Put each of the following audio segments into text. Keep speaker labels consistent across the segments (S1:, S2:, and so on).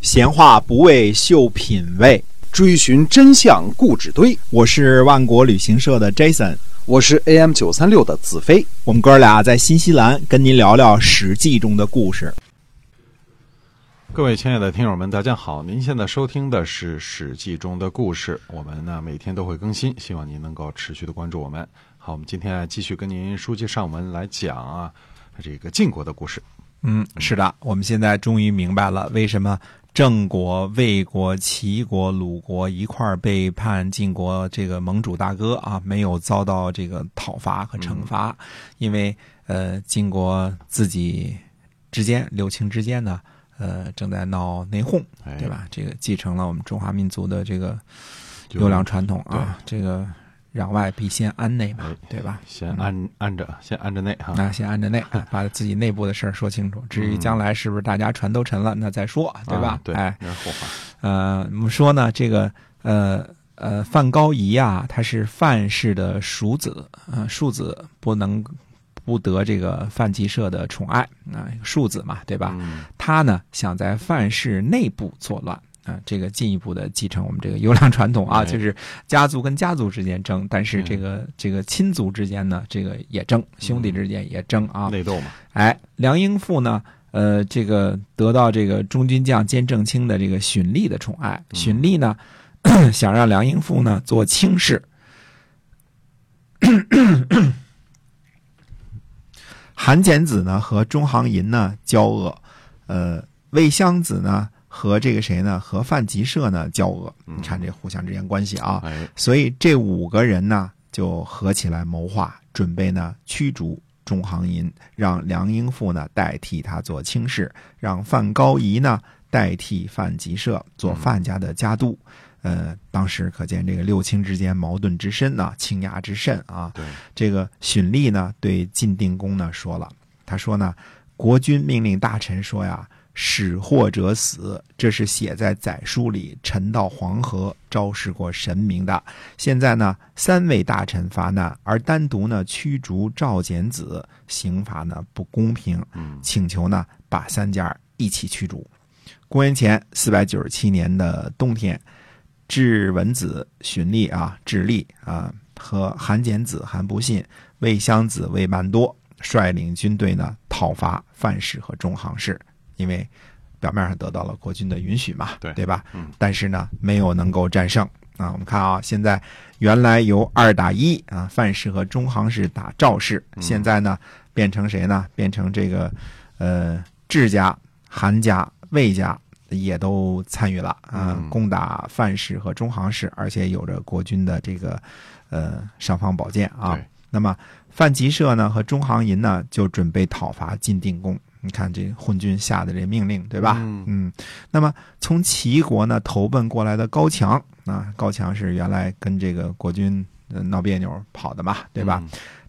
S1: 闲话不为秀品味，
S2: 追寻真相故纸堆。
S1: 我是万国旅行社的 Jason，
S2: 我是 AM 九三六的子飞。
S1: 我们哥俩在新西兰跟您聊聊《史记》中的故事。
S3: 各位亲爱的听友们，大家好！您现在收听的是《史记》中的故事，我们呢每天都会更新，希望您能够持续的关注我们。好，我们今天继续跟您书接上文来讲啊，这个晋国的故事。
S1: 嗯，是的，我们现在终于明白了为什么郑国、魏国、齐国、鲁国一块儿背叛晋国这个盟主大哥啊，没有遭到这个讨伐和惩罚，因为呃，晋国自己之间六卿之间呢。呃，正在闹内讧，对吧？这个继承了我们中华民族的这个优良传统啊，这个攘外必先安内嘛，对吧？
S3: 先安安着，先安着内哈。
S1: 那先安着内，把自己内部的事儿说清楚。至于将来是不是大家船都沉了，那再说，对吧？
S3: 对，
S1: 哎，
S3: 那是后话。
S1: 呃，我们说呢，这个呃呃，范高仪啊，他是范氏的庶子，呃，庶子不能。不得这个范吉社的宠爱啊，庶子嘛，对吧？他呢想在范氏内部作乱啊，这个进一步的继承我们这个优良传统啊，就是家族跟家族之间争，但是这个这个亲族之间呢，这个也争，兄弟之间也争啊，
S3: 内斗嘛。
S1: 哎，梁英父呢，呃，这个得到这个中军将兼正卿的这个荀立的宠爱，荀立呢 想让梁英父呢做卿士。韩简子呢和中行寅呢交恶，呃，魏襄子呢和这个谁呢？和范吉社呢交恶，你看这互相之间关系啊，所以这五个人呢就合起来谋划，准备呢驱逐中行银，让梁英富呢代替他做卿士，让范高仪呢代替范吉社做范家的家督。呃，当时可见这个六卿之间矛盾之深呐，倾轧之甚啊。
S3: 对，
S1: 这个荀立呢，对晋定公呢说了，他说呢，国君命令大臣说呀，使祸者死，这是写在载书里，臣到黄河昭示过神明的。现在呢，三位大臣发难，而单独呢驱逐赵简子，刑罚呢不公平，请求呢把三家一起驱逐。公元前四百九十七年的冬天。智文子荀立啊，智立啊，和韩简子、韩不信、魏襄子、魏曼多率领军队呢，讨伐范氏和中行氏。因为表面上得到了国君的允许嘛，
S3: 对
S1: 对吧？
S3: 嗯。
S1: 但是呢，没有能够战胜啊。我们看啊，现在原来由二打一啊，范氏和中行氏打赵氏，现在呢变成谁呢？变成这个呃智家、韩家、魏家。也都参与了啊，攻打范氏和中行氏，而且有着国君的这个呃尚方宝剑啊。那么范吉社呢和中行寅呢就准备讨伐晋定公。你看这昏君下的这命令，对吧？嗯。那么从齐国呢投奔过来的高强啊，高强是原来跟这个国君闹别扭跑的嘛，对吧？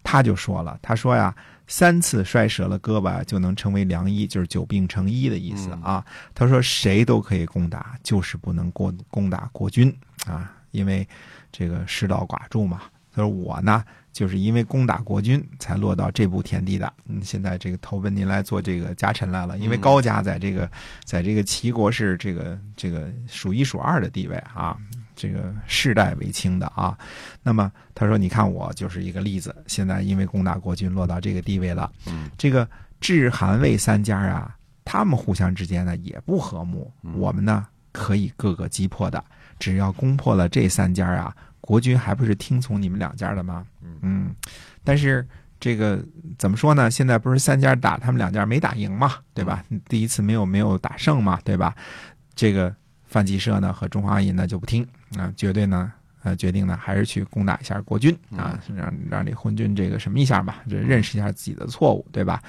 S1: 他就说了，他说呀。三次摔折了胳膊就能成为良医，就是久病成医的意思啊。他说谁都可以攻打，就是不能攻攻打国君啊，因为这个失道寡助嘛。他说我呢，就是因为攻打国君才落到这步田地的。嗯，现在这个投奔您来做这个家臣来了，因为高家在这个在这个齐国是这个这个数一数二的地位啊。这个世代为卿的啊，那么他说：“你看我就是一个例子，现在因为攻打国君落到这个地位了。
S3: 嗯，
S1: 这个智、韩、魏三家啊，他们互相之间呢也不和睦。我们呢可以各个击破的，只要攻破了这三家啊，国军还不是听从你们两家的吗？嗯，但是这个怎么说呢？现在不是三家打他们两家没打赢嘛，对吧？第一次没有没有打胜嘛，对吧？这个。”范吉社呢和中华银呢就不听啊，绝对呢呃决定呢还是去攻打一下国军啊，让让这昏君这个什么一下吧，这认识一下自己的错误，对吧？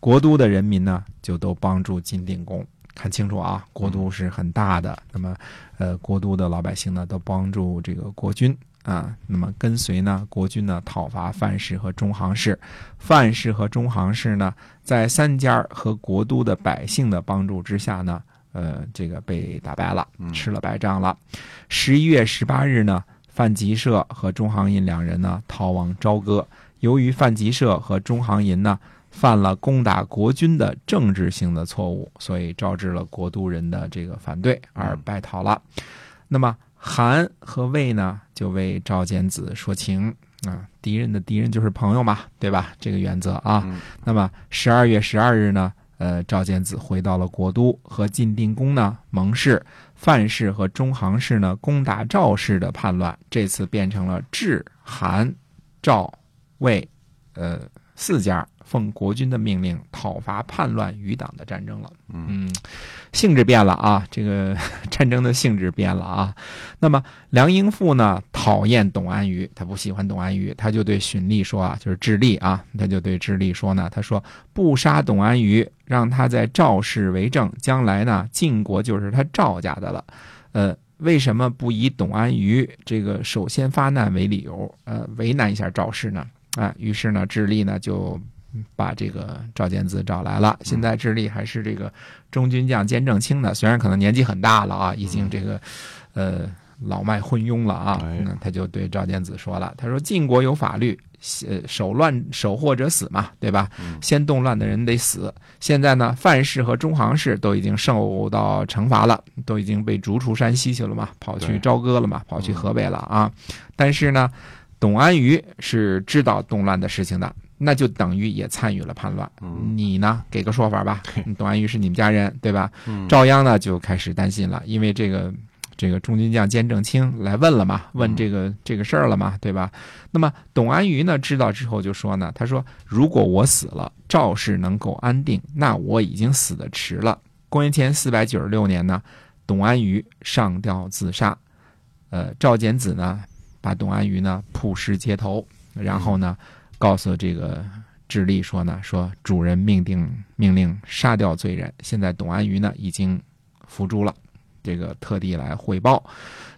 S1: 国都的人民呢就都帮助晋定公，看清楚啊，国都是很大的，那么呃国都的老百姓呢都帮助这个国君啊，那么跟随呢国君呢讨伐范氏和中行氏，范氏和中行氏呢在三家和国都的百姓的帮助之下呢。呃，这个被打败了，吃了败仗了。十一月十八日呢，范吉社和中行寅两人呢逃往朝歌。由于范吉社和中行寅呢犯了攻打国君的政治性的错误，所以招致了国都人的这个反对而败逃了。那么韩和魏呢，就为赵简子说情啊，敌人的敌人就是朋友嘛，对吧？这个原则啊。
S3: 嗯
S1: 那么十二月十二日呢，呃，赵简子回到了国都，和晋定公呢盟誓，范氏和中行氏呢攻打赵氏的叛乱，这次变成了智、韩、赵、魏，呃四家奉国君的命令讨伐叛乱余党的战争了。嗯，性质变了啊，这个 战争的性质变了啊。那么梁英富呢，讨厌董安于，他不喜欢董安于，他就对荀立说啊，就是智利啊，他就对智利说呢，他说不杀董安于，让他在赵氏为政，将来呢晋国就是他赵家的了。呃，为什么不以董安于这个首先发难为理由，呃，为难一下赵氏呢？啊，于是呢，智利呢就把这个赵简子找来了。现在智利还是这个中军将兼正卿呢，虽然可能年纪很大了啊，已经这个呃老迈昏庸了啊。
S3: 哎
S1: 那他就对赵简子说了，他说晋国有法律，呃，守乱守祸者死嘛，对吧？先动乱的人得死。现在呢，范氏和中行氏都已经受到惩罚了，都已经被逐出山西去了嘛，跑去朝歌了嘛，跑去河北了啊。但是呢，董安于是知道动乱的事情的，那就等于也参与了叛乱。你呢，给个说法吧。董安于是你们家人，对吧？赵鞅呢就开始担心了，因为这个这个中军将兼正卿来问了嘛，问这个这个事儿了嘛，对吧？那么董安于呢知道之后就说呢，他说如果我死了，赵氏能够安定，那我已经死的迟了。公元前四百九十六年呢，董安于上吊自杀，呃，赵简子呢把董安于呢曝尸街头，然后呢告诉这个智利说呢，说主人命定命令杀掉罪人，现在董安于呢已经伏诛了，这个特地来汇报。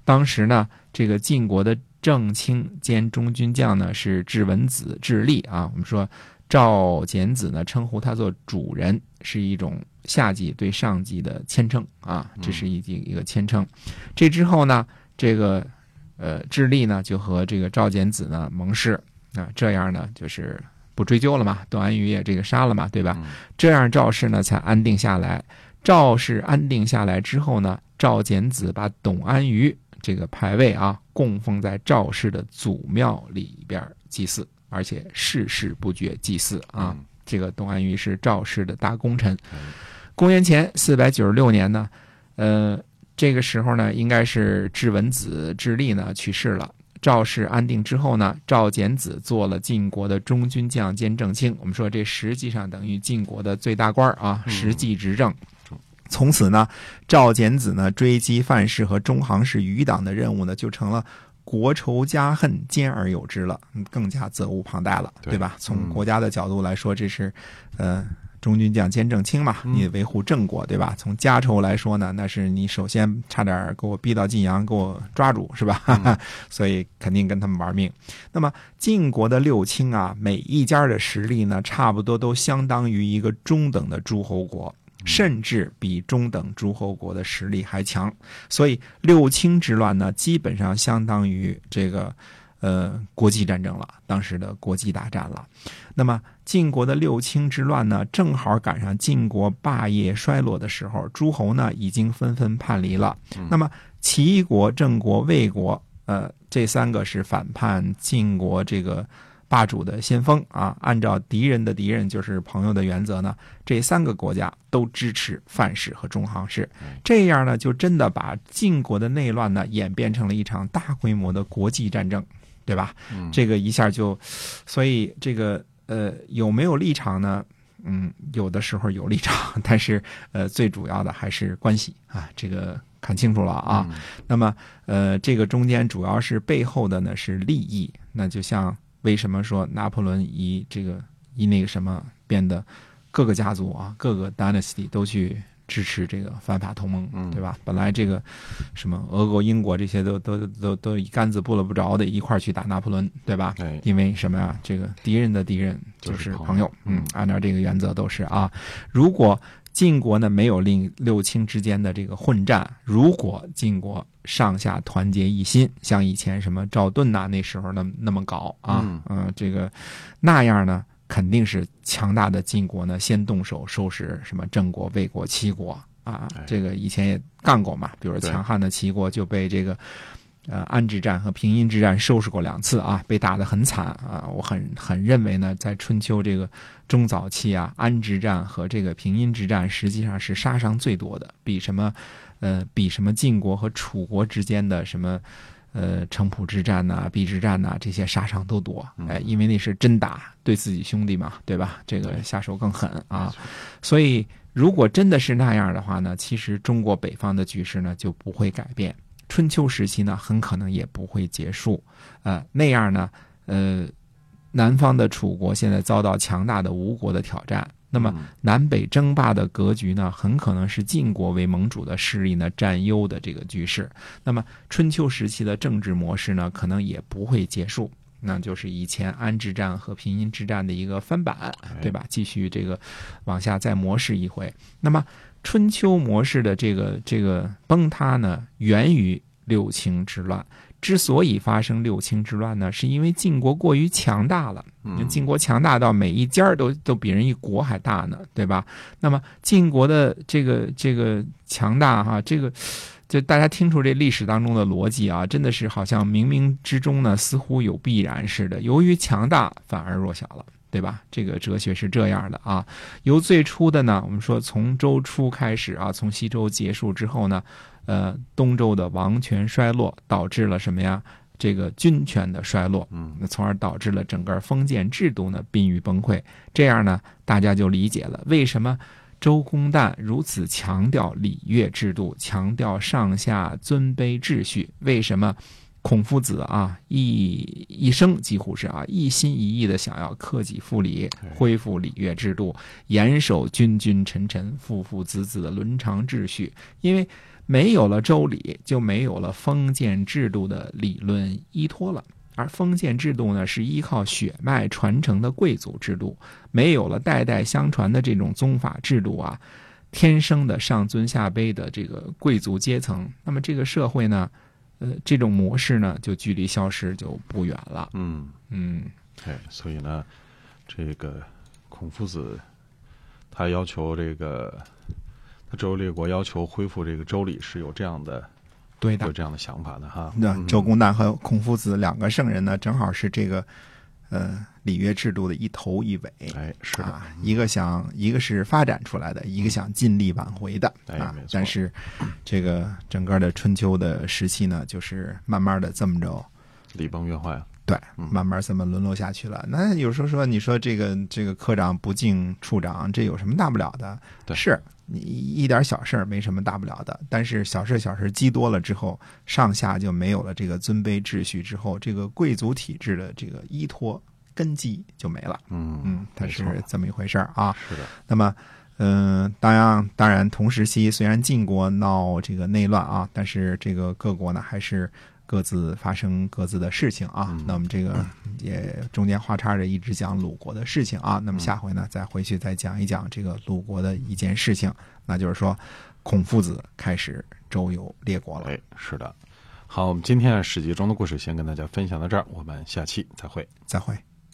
S1: 当时呢，这个晋国的正卿兼中军将呢是智文子智利啊，我们说赵简子呢称呼他做主人，是一种下级对上级的谦称啊，这是一一个谦称。这之后呢，这个呃智利呢就和这个赵简子呢盟誓啊，这样呢就是不追究了嘛，董安于也这个杀了嘛，对吧？这样赵氏呢才安定下来。赵氏安定下来之后呢，赵简子把董安于这个牌位啊供奉在赵氏的祖庙里边祭祀，而且世世不绝祭祀啊。
S3: 嗯
S1: 这个董安于是赵氏的大功臣。公元前四百九十六年呢，呃，这个时候呢，应该是智文子智利呢去世了。赵氏安定之后呢，赵简子做了晋国的中军将兼正卿。我们说这实际上等于晋国的最大官儿啊，实际执政。从此呢，赵简子呢追击范氏和中行氏余党的任务呢，就成了国仇家恨兼而有之了，嗯更加责无旁贷了，
S3: 对
S1: 对吧？从
S3: 嗯
S1: 国家的角度来说，这是呃中军将兼正卿嘛，你维护郑国，对吧？从家仇来说呢，那是你首先差点给我逼到晋阳，给我抓住，是吧？所以肯定跟他们玩命。那么晋国的六卿啊，每一家的实力呢，差不多都相当于一个中等的诸侯国。甚至比中等诸侯国的实力还强，所以六卿之乱呢，基本上相当于这个呃国际战争了，当时的国际大战了。那么晋国的六卿之乱呢，正好赶上晋国霸业衰落的时候，诸侯呢已经纷纷叛离了。那么齐国、郑国、魏国，呃，这三个是反叛晋国这个霸主的先锋啊。按照敌人的敌人就是朋友的原则呢，这三个国家都支持范氏和中行氏。这样呢，就真的把晋国的内乱呢演变成了一场大规模的国际战争，对吧？这个一下就，所以这个呃有没有立场呢？嗯，有的时候有立场，但是呃最主要的还是关系啊，这个看清楚了啊。那么呃这个中间主要是背后的呢是利益，那就像为什么说拿破仑以这个以那个什么变得各个家族啊各个 dynasty 都去。支持这个反法同盟，对吧？本来这个什么俄国、英国这些都都都都一竿子不了不着的，一块儿去打拿破仑，对吧？
S3: 哎
S1: 因为什么呀？这个敌人的敌人就
S3: 就是是朋
S1: 朋友
S3: 友，
S1: 嗯，按照这个原则都是啊。如果晋国呢没有令六卿之间的这个混战，如果晋国上下团结一心，像以前什么赵盾呐、那时候那么那么搞啊，
S3: 嗯
S1: 嗯、这个那样呢，肯定是强大的晋国呢先动手收拾什么郑国、魏国、齐国啊
S3: 哎，
S1: 这个以前也干过嘛，比如说强悍的齐国就被这个。呃，安之战和平阴之战收拾过两次啊，被打得很惨啊。我很很认为呢，在春秋这个中早期啊，安之战和这个平阴之战实际上是杀伤最多的，比什么呃比什么晋国和楚国之间的什么呃城濮之战呐、邲之战呐、这些杀伤都多。哎，因为那是真打，对自己兄弟嘛，对吧？这个下手更狠啊。所以，如果真的是那样的话呢，其实中国北方的局势呢就不会改变，春秋时期呢很可能也不会结束。呃，那样呢，呃，南方的楚国现在遭到强大的吴国的挑战，那么南北争霸的格局呢，很可能是晋国为盟主的势力呢占优的这个局势。那么春秋时期的政治模式呢，可能也不会结束。那就是以前安之战和平阴之战的一个翻版，对吧？继续这个往下再模式一回。那么春秋模式的这个这个崩塌呢，源于六卿之乱。之所以发生六卿之乱呢，是因为晋国过于强大了。晋国强大到每一家儿都都比人一国还大呢，对吧？那么晋国的这个这个强大哈，这个就大家听出这历史当中的逻辑啊，真的是好像冥冥之中呢，似乎有必然似的。由于强大，反而弱小了。对吧？这个哲学是这样的啊。由最初的呢，我们说从周初开始啊，从西周结束之后呢，呃，东周的王权衰落，导致了什么呀？这个军权的衰落，
S3: 嗯，
S1: 那从而导致了整个封建制度呢濒于崩溃。这样呢，大家就理解了为什么周公旦如此强调礼乐制度，强调上下尊卑秩序，为什么？孔夫子啊，一一生几乎是啊，一心一意的想要克己复礼，恢复礼乐制度，严守君君臣臣、父父子子的伦常秩序。因为没有了周礼，就没有了封建制度的理论依托了。而封建制度呢，是依靠血脉传承的贵族制度，没有了代代相传的这种宗法制度啊，天生的上尊下卑的这个贵族阶层，那么这个社会呢？呃，这种模式呢，就距离消失就不远了。
S3: 嗯
S1: 嗯，
S3: 哎，所以呢，这个孔夫子他要求这个他周游列国要求恢复这个周礼，是有这样的
S1: 对的
S3: 有。这样的想法的哈。
S1: 那
S3: 嗯
S1: 周公旦和孔夫子两个圣人呢，正好是这个呃里约制度的一头一尾。
S3: 哎，是的，
S1: 啊，一个想，一个是发展出来的，一个想尽力挽回的啊
S3: 哎。
S1: 但是，这个整个的春秋的时期呢，就是慢慢的这么着，
S3: 礼崩乐坏。
S1: 对，
S3: 嗯
S1: 慢慢这么沦落下去了。那有时候说，你说这个这个科长不敬处长，这有什么大不了的？
S3: 对
S1: 是你一点小事儿没什么大不了的。但是小事小事积多了之后，上下就没有了这个尊卑秩序之后，这个贵族体制的这个依托根基就没了。
S3: 嗯
S1: 嗯，它是这么一回事儿啊。
S3: 是的，
S1: 那么，嗯、当然，当然，同时期虽然晋国闹这个内乱啊，但是这个各国呢还是各自发生各自的事情啊。
S3: 嗯
S1: 那我们这个也中间花叉着一直讲鲁国的事情啊。
S3: 嗯
S1: 那么下回呢，再回去再讲一讲这个鲁国的一件事情，那就是说，孔夫子开始周游列国了。
S3: 哎，是的。好，我们今天啊《史记》中的故事先跟大家分享到这儿，我们下期再会。
S1: 再会。